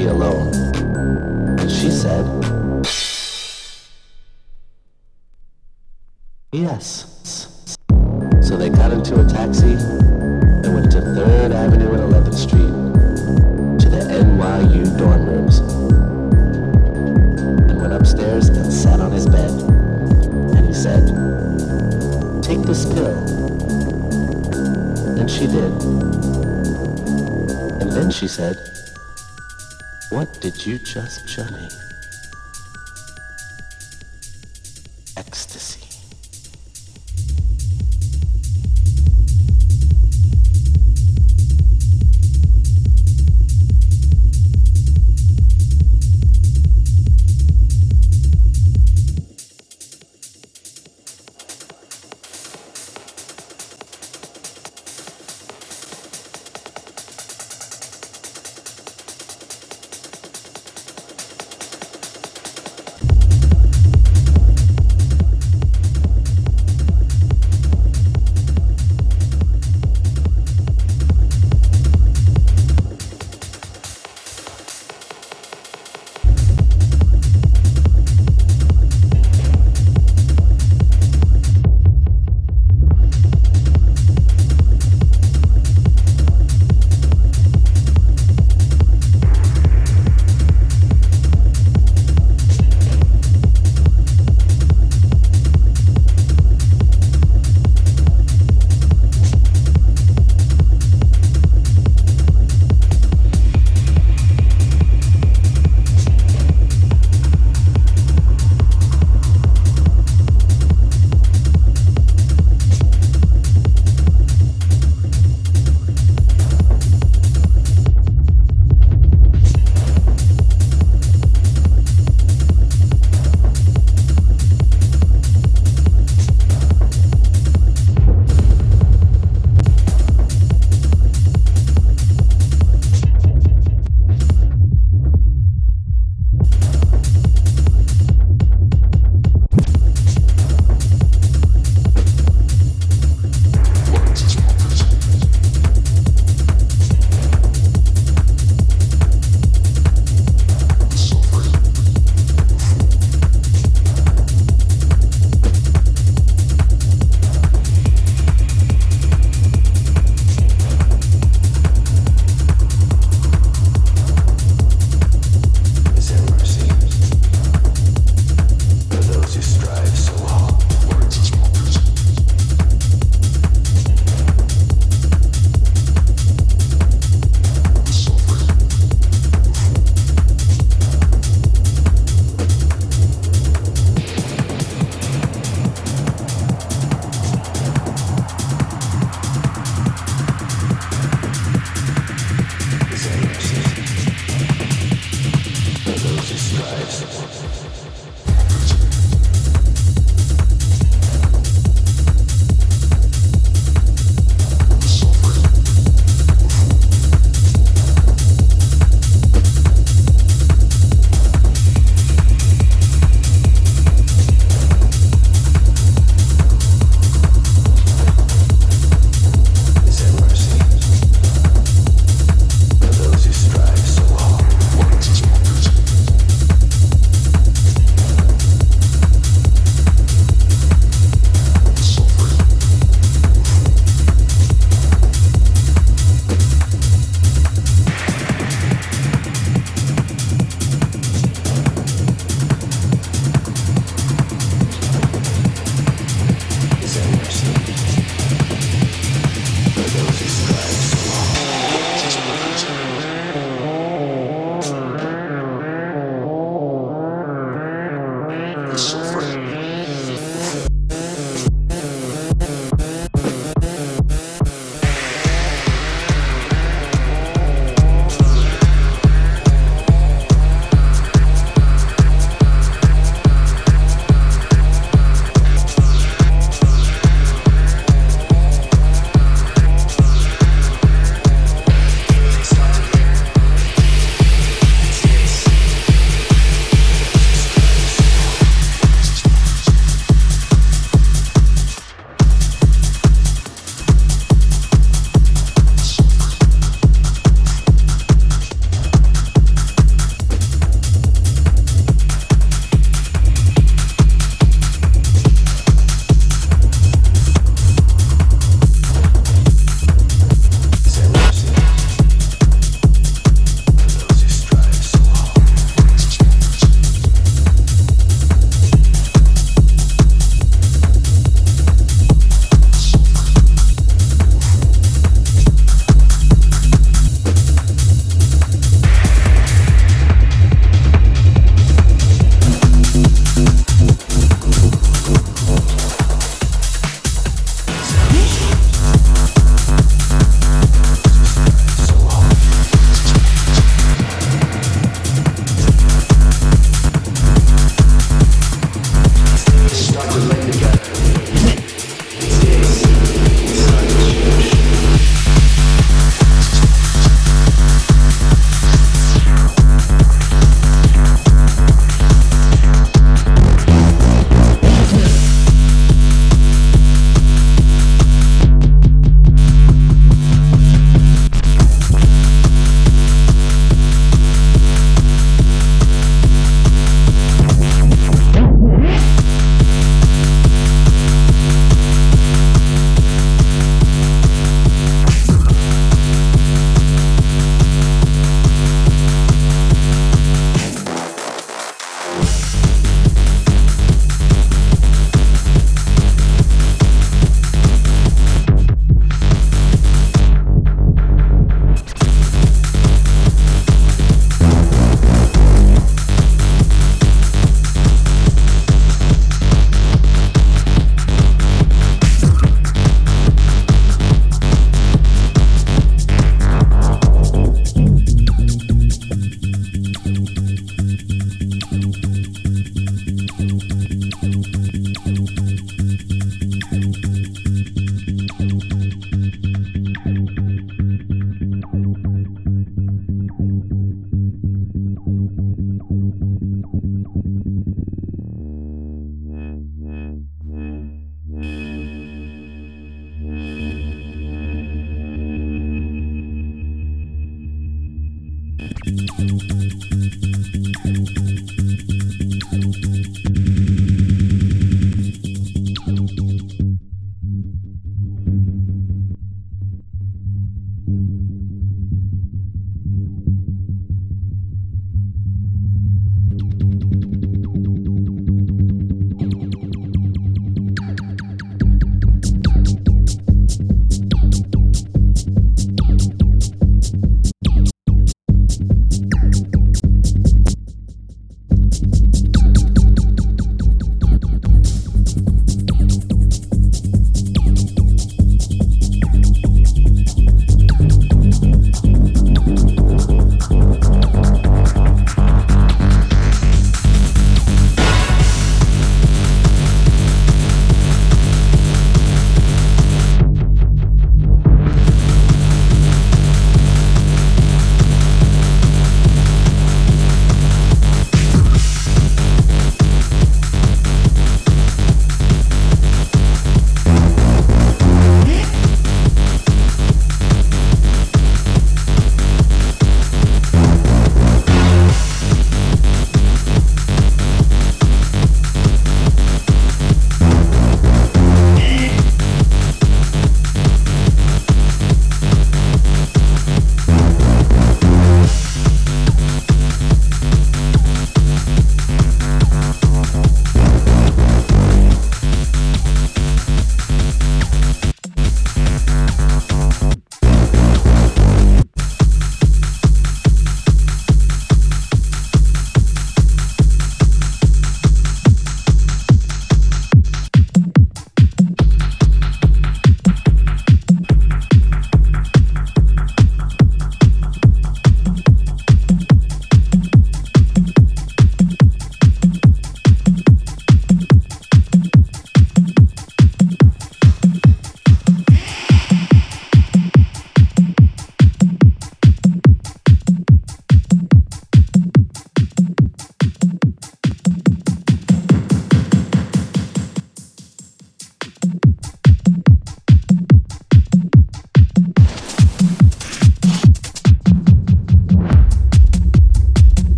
be alone. She said, Yes. So they got into a taxi and went to 3rd Avenue and 11th Street to the NYU dorm rooms and went upstairs and sat on his bed. And he said, Take this pill. And she did. And then she said, what did you just show me? Ecstasy.